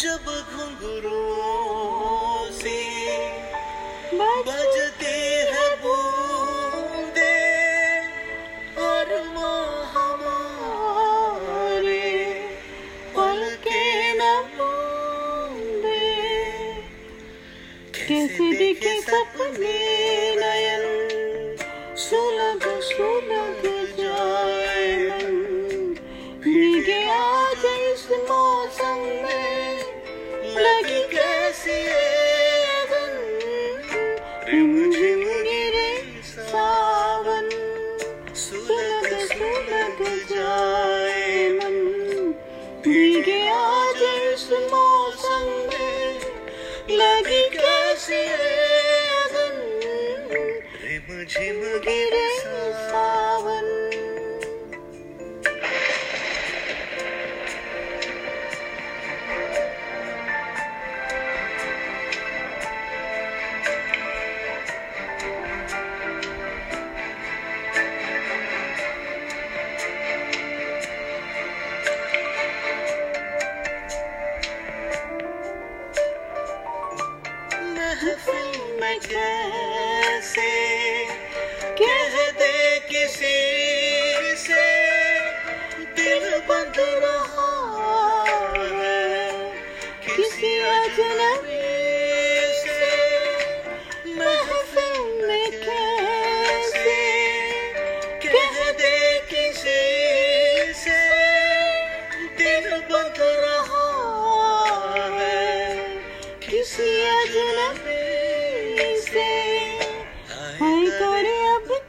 जब घुंघरू से बजते हैं बूंदे और हमारे पल के न बूंदे कैसे दिखे सपने नयन? सुलग सुलग आज इस मौसम में लगी कैसी रिम झिम गिरे सावन महफिल जैसे कह दे किसी से दिल बंद रहा है किसी अजनबी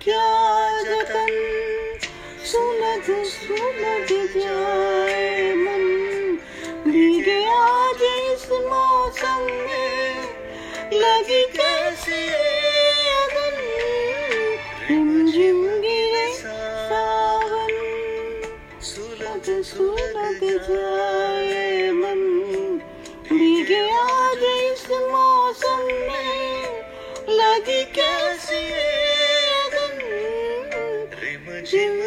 क्या जतन सुलग सुलग जाए मन। भीगे आज इस मौसम में, लगी कैसी अगन? रिम झिम गिरे सावन। सुलग जाए मन। भीगे आज इस मौसम में, लगी कैसी Jimmy.